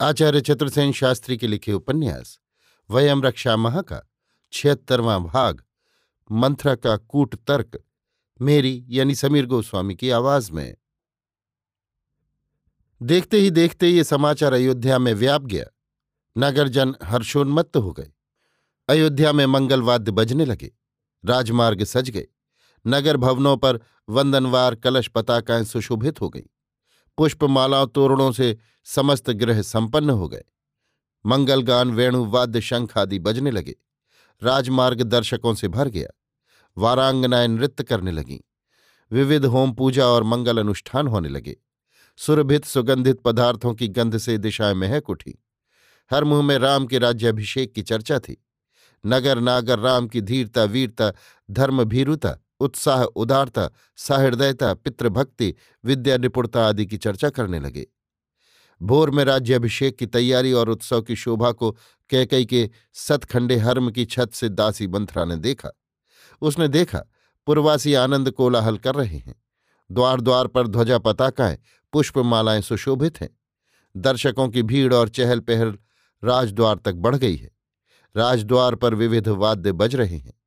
आचार्य चतुर्सेन शास्त्री के लिखे उपन्यास, वयम रक्षा महा का छिहत्तरवां भाग, मंथरा का कूट तर्क, मेरी यानी समीर गोस्वामी की आवाज़ में। देखते ही देखते ये समाचार अयोध्या में व्याप गया। नगर जन हर्षोन्मत्त हो गए। अयोध्या में मंगलवाद्य बजने लगे। राजमार्ग सज गए। नगर भवनों पर वंदनवार कलश पताकाएँ सुशोभित हो गईं। पुष्पमालाओं तोरणों से समस्त ग्रह संपन्न हो गए। मंगलगान, वेणु, वाद्य, शंख आदि बजने लगे। राजमार्ग दर्शकों से भर गया। वारांगनाएँ नृत्य करने लगीं। विविध होम पूजा और मंगल अनुष्ठान होने लगे। सुरभित, सुगंधित पदार्थों की गंध से दिशाएँ महक उठी। हर मुँह में राम के राज्याभिषेक की चर्चा थी। नगर, नागर, राम की धीरता, वीरता धर्म भीरुता उत्साह, उदारता, सहृदयता, पितृभक्ति, विद्या निपुणता आदि की चर्चा करने लगे। भोर में राज्याभिषेक की तैयारी और उत्सव की शोभा को कैकई के सतखंडे हर्म की छत से दासी मंथरा ने देखा। उसने देखा, पूर्वासी आनंद कोलाहल कर रहे हैं। द्वार द्वार पर ध्वजा पताकाएँ, पुष्पमालाएँ सुशोभित हैं। दर्शकों की भीड़ और चहल पहल राजद्वार तक बढ़ गई है। राजद्वार पर विविध वाद्य बज रहे हैं।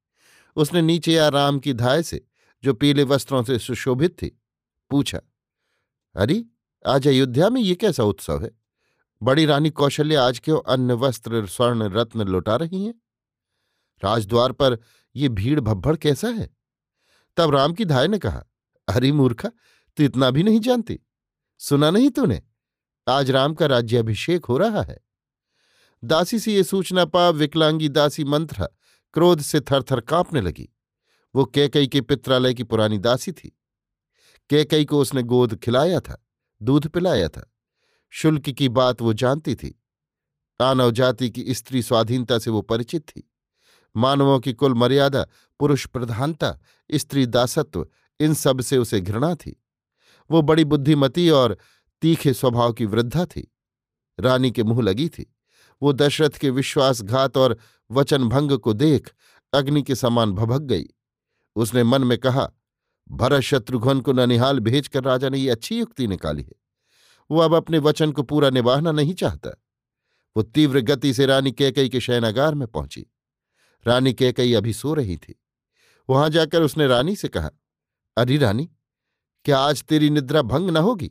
उसने नीचे या राम की धाय से, जो पीले वस्त्रों से सुशोभित थी, पूछा, अरे, आज अयोध्या में ये कैसा उत्सव है? बड़ी रानी कौशल्या आज क्यों अन्य वस्त्र, स्वर्ण, रत्न लुटा रही हैं? राजद्वार पर ये भीड़ भब्भड़ कैसा है? तब राम की धाय ने कहा, अरे मूर्खा, तू इतना भी नहीं जानती। सुना नहीं तूने? आज राम का राज्याभिषेक हो रहा है। दासी से ये सूचना पा विकलांगी दासी मंत्रा क्रोध से थरथर कांपने लगी। वो कैकई के पित्रालय की पुरानी दासी थी। कैकई को उसने गोद खिलाया था, दूध पिलाया था। शुल्क की बात वो जानती थी। मानव जाति की स्त्री स्वाधीनता से वो परिचित थी। मानवों की कुल मर्यादा, पुरुष प्रधानता, स्त्री दासत्व, इन सबसे उसे घृणा थी। वो बड़ी बुद्धिमती और तीखे स्वभाव की वृद्धा थी। रानी के मुँह लगी थी। वो दशरथ के विश्वासघात और वचन भंग को देख अग्नि के समान भभक गई। उसने मन में कहा, भरत शत्रुघ्न को ननिहाल भेजकर राजा ने ये अच्छी युक्ति निकाली है। वो अब अपने वचन को पूरा निभाना नहीं चाहता। वो तीव्र गति से रानी कैकई के शयनागार में पहुँची। रानी कैकई अभी सो रही थी। वहाँ जाकर उसने रानी से कहा, अरे रानी, क्या आज तेरी निद्रा भंग न होगी?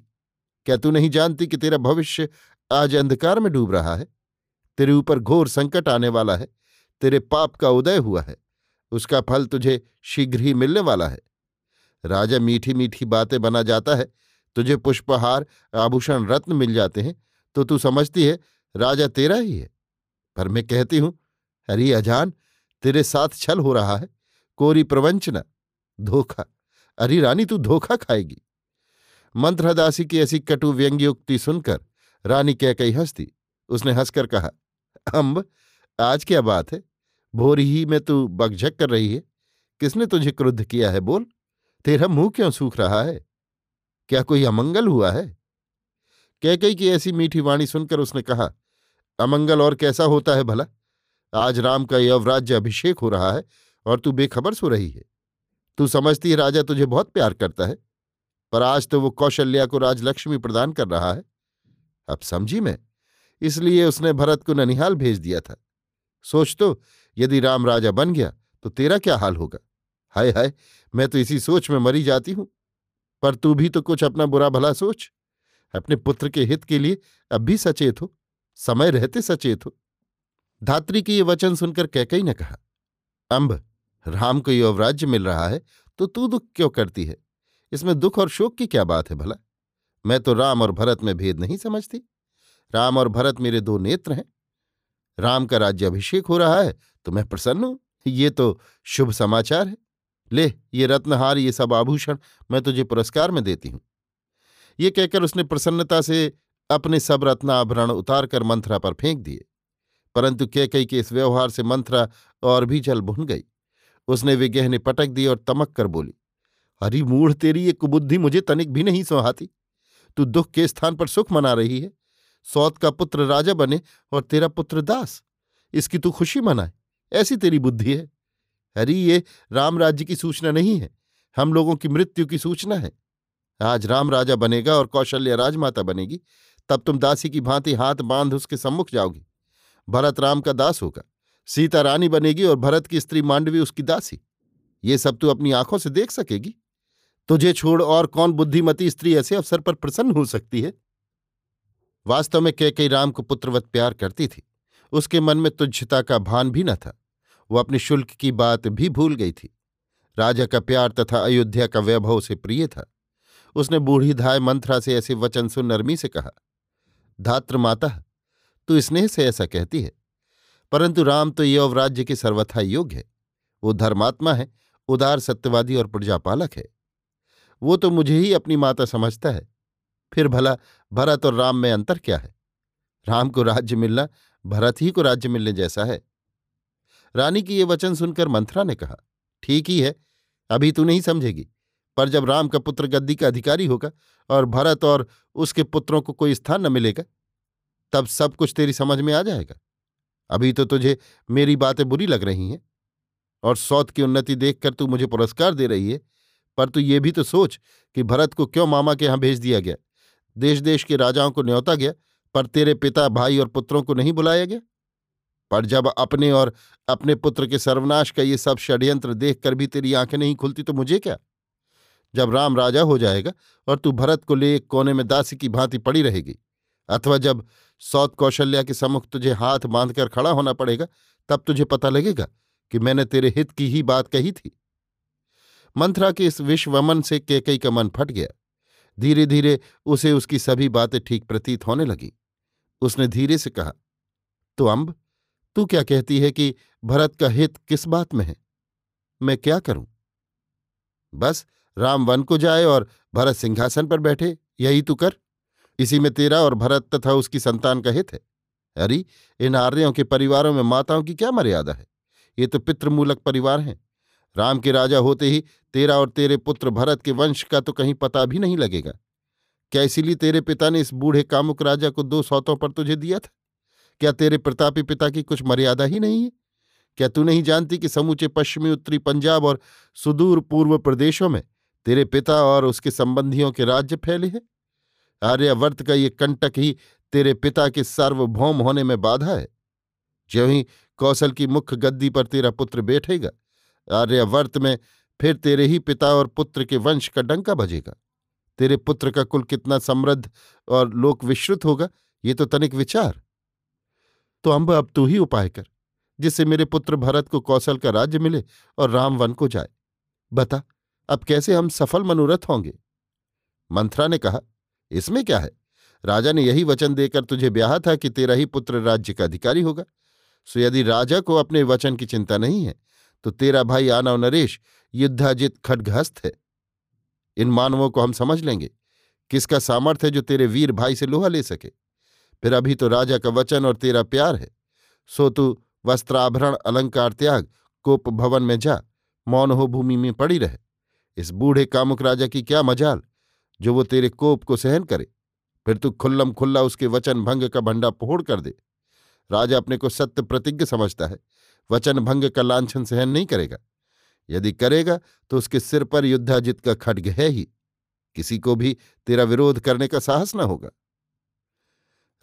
क्या तू नहीं जानती कि तेरा भविष्य आज अंधकार में डूब रहा है? तेरे ऊपर घोर संकट आने वाला है, तेरे पाप का उदय हुआ है, उसका फल तुझे शीघ्र ही मिलने वाला है। राजा मीठी मीठी बातें बना जाता है, तुझे पुष्पहार, आभूषण, रत्न मिल जाते हैं तो तू समझती है, राजा तेरा ही है। पर मैं कहती हूँ हरी अजान, तेरे साथ छल हो रहा है, कोरी प्रवंचना, धोखा, अरे रानी तू धोखा खाएगी। मंत्रदासी की ऐसी कटु व्यंग्योक्ति सुनकर रानी कह कही हंसती, उसने हंसकर कहा अम्ब आज क्या बात है? भोर ही में तू बकझक कर रही है। किसने तुझे क्रुद्ध किया है बोल? तेरा मुँह क्यों सूख रहा है? क्या कोई अमंगल हुआ है? कैकई की ऐसी मीठी वाणी सुनकर उसने कहा, अमंगल और कैसा होता है भला? आज राम का यवराज्य अभिषेक हो रहा है और तू बेखबर सो रही है। तू समझती है राजा तुझे बहुत प्यार करता है, पर आज तो वो कौशल्या को राजलक्ष्मी प्रदान कर रहा है। अब समझी मैं इसलिए उसने भरत को ननिहाल भेज दिया था। सोच तो यदि राम राजा बन गया तो तेरा क्या हाल होगा? हाय हाय, मैं तो इसी सोच में मरी जाती हूँ। पर तू भी तो कुछ अपना बुरा भला सोच। अपने पुत्र के हित के लिए अब भी सचेत हो। समय रहते सचेत हो। धात्री के ये वचन सुनकर कैकई ने कहा अम्ब राम को युवराज्य मिल रहा है तो तू दुख क्यों करती है? इसमें दुख और शोक की क्या बात है भला? मैं तो राम और भरत में भेद नहीं समझती। राम और भरत मेरे दो नेत्र हैं। राम का राज्य अभिषेक हो रहा है तो मैं प्रसन्न हूँ। ये तो शुभ समाचार है। ले, ये रत्नहार, ये सब आभूषण मैं तुझे पुरस्कार में देती हूँ। ये कहकर उसने प्रसन्नता से अपने सब रत्नाभरण उतारकर मंथरा पर फेंक दिए। परंतु कैकई के इस व्यवहार से मंथरा और भी जल भुन गई। उसने वे गहने पटक दिए और तमक कर बोली, हरी मूढ़, तेरी ये कुबुद्धि मुझे तनिक भी नहीं सुहाती। तू दुख के स्थान पर सुख मना रही है। सौत का पुत्र राजा बने और तेरा पुत्र दास। इसकी तू खुशी मनाए। ऐसी तेरी बुद्धि है। अरे ये राम राज्य की सूचना नहीं है। हम लोगों की मृत्यु की सूचना है। आज राम राजा बनेगा और कौशल्य राजमाता बनेगी। तब तुम दासी की भांति हाथ बाँध उसके सम्मुख जाओगी। भरत राम का दास होगा। सीता रानी बनेगी और भरत की स्त्री मांडवी उसकी दासी। ये सब तू अपनी आँखों से देख सकेगी। तुझे छोड़ और कौन बुद्धिमती स्त्री ऐसे अवसर पर प्रसन्न हो सकती है? वास्तव में कैकई राम को पुत्रवत प्यार करती थी। उसके मन में तुच्छता का भान भी न था। वो अपने शुल्क की बात भी भूल गई थी। राजा का प्यार तथा अयोध्या का वैभव से प्रिय था। उसने बूढ़ी धाय मंथरा से ऐसे वचन सुन नरमी से कहा, धात्र माता, तू स्नेह से ऐसा कहती है। परंतु राम तो यौवराज्य के सर्वथा योग्य है। वो धर्मात्मा है, उदार सत्यवादी और प्रजापालक है। वो तो मुझे ही अपनी माता समझता है। फिर भला भरत और राम में अंतर क्या है? राम को राज्य मिलना, भरत ही को राज्य मिलने जैसा है। रानी की ये वचन सुनकर मंथरा ने कहा, ठीक ही है, अभी तू नहीं समझेगी, पर जब राम का पुत्र गद्दी का अधिकारी होगा और भरत और उसके पुत्रों को कोई स्थान न मिलेगा, तब सब कुछ तेरी समझ में आ जाएगा। अभी तो तुझे मेरी बातें बुरी लग रही हैं, और सौत की उन्नति देखकर तू मुझे पुरस्कार दे रही है, पर तू ये भी तो सोच कि भरत को क्यों मामा के यहाँ भेज दिया गया? देश देश के राजाओं को न्योता गया, पर तेरे पिता, भाई और पुत्रों को नहीं बुलाया गया? पर जब अपने और अपने पुत्र के सर्वनाश का ये सब षड्यंत्र देखकर भी तेरी आँखें नहीं खुलती तो मुझे क्या? जब राम राजा हो जाएगा और तू भरत को ले एक कोने में दासी की भांति पड़ी रहेगी, अथवा जब सौत कौशल्या के सम्मुख तुझे हाथ बांधकर खड़ा होना पड़ेगा, तब तुझे पता लगेगा कि मैंने तेरे हित की ही बात कही थी। मंथरा के इस विश्वमन से केकई का मन फट गया। धीरे धीरे उसे उसकी सभी बातें ठीक प्रतीत होने लगी। उसने धीरे से कहा तो अम्ब तू क्या कहती है कि भरत का हित किस बात में है? मैं क्या करूँ? बस, राम वन को जाए और भरत सिंहासन पर बैठे, यही तू कर। इसी में तेरा और भरत तथा उसकी संतान का हित है। अरे, इन आर्यों के परिवारों में माताओं की क्या मर्यादा है? ये तो पितृमूलक परिवार हैं। राम के राजा होते ही तेरा और तेरे पुत्र भरत के वंश का तो कहीं पता भी नहीं लगेगा। क्या इसीलिए तेरे पिता ने इस बूढ़े कामुक राजा को दो सौतों पर तुझे दिया था? क्या तेरे प्रतापी पिता की कुछ मर्यादा ही नहीं है? क्या तू नहीं जानती कि समूचे पश्चिमी उत्तरी पंजाब और सुदूर पूर्व प्रदेशों में तेरे पिता और उसके संबंधियों के राज्य फैले हैं? आर्यवर्त का ये कंटक ही तेरे पिता के सार्वभौम होने में बाधा है। ज्यों ही कौशल की मुख्य गद्दी पर तेरा पुत्र बैठेगा आर्यवर्त में फिर तेरे ही पिता और पुत्र के वंश का डंका बजेगा। तेरे पुत्र का कुल कितना समृद्ध और लोक विश्रुत होगा, ये तो तनिक विचार। तो अम्ब, अब तू ही उपाय कर, जिससे मेरे पुत्र भरत को कौशल का राज्य मिले और राम वन को जाए। बता, अब कैसे हम सफल मनोरथ होंगे? मंथरा ने कहा, इसमें क्या है? राजा ने यही वचन देकर तुझे ब्याह था कि तेरा ही पुत्र राज्य का अधिकारी होगा। सो यदि राजा को अपने वचन की चिंता नहीं है तो तेरा भाई आनव नरेश युद्धाजित खड्गहस्त है। इन मानवों को हम समझ लेंगे किसका सामर्थ्य है जो तेरे वीर भाई से लोहा ले सके। फिर अभी तो राजा का वचन और तेरा प्यार है। सो तू वस्त्राभरण, अलंकार, त्याग, कोप भवन में जा, मौन हो भूमि में पड़ी रहे। इस बूढ़े कामुक राजा की क्या मजाल, जो वो तेरे कोप को सहन करे। फिर तू खुल्लम खुल्ला उसके वचन भंग का भंडा पोड़ कर दे। राजा अपने को सत्य प्रतिज्ञ समझता है। वचन भंग का लांछन सहन नहीं करेगा। यदि करेगा तो उसके सिर पर युद्धाजित का खड्ग है ही। किसी को भी तेरा विरोध करने का साहस न होगा।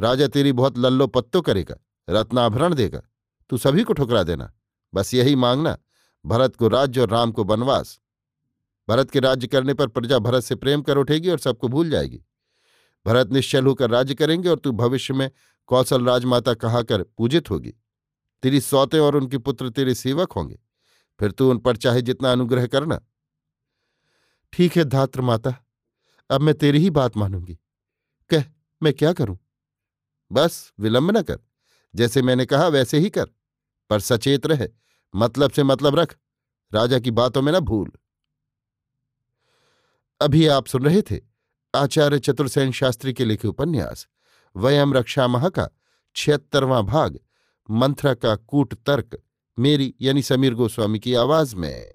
राजा तेरी बहुत लल्लो पत्तो करेगा, रत्नाभरण देगा। तू सभी को ठुकरा देना। बस यही मांगना, भरत को राज्य और राम को वनवास। भरत के राज्य करने पर प्रजा भरत से प्रेम कर उठेगी और सबको भूल जाएगी। भरत निश्चल होकर राज्य करेंगे और तू भविष्य में कौशल राजमाता कहाकर पूजित होगी। तेरी सौते और उनके पुत्र तेरे सेवक होंगे। फिर तू उन पर चाहे जितना अनुग्रह करना। ठीक है धात्र माता, अब मैं तेरी ही बात मानूँगी। कह, मैं क्या करूँ? बस, विलंब न कर। जैसे मैंने कहा, वैसे ही कर। पर सचेत रहे मतलब से मतलब रख। राजा की बातों में न भूल। अभी आप सुन रहे थे आचार्य चतुर्सेन शास्त्री के लिखे उपन्यास, वयम रक्षा मह का छिहत्तरवां भाग। मंथरा का कूट तर्क मेरी यानी समीर गोस्वामी की आवाज़ में।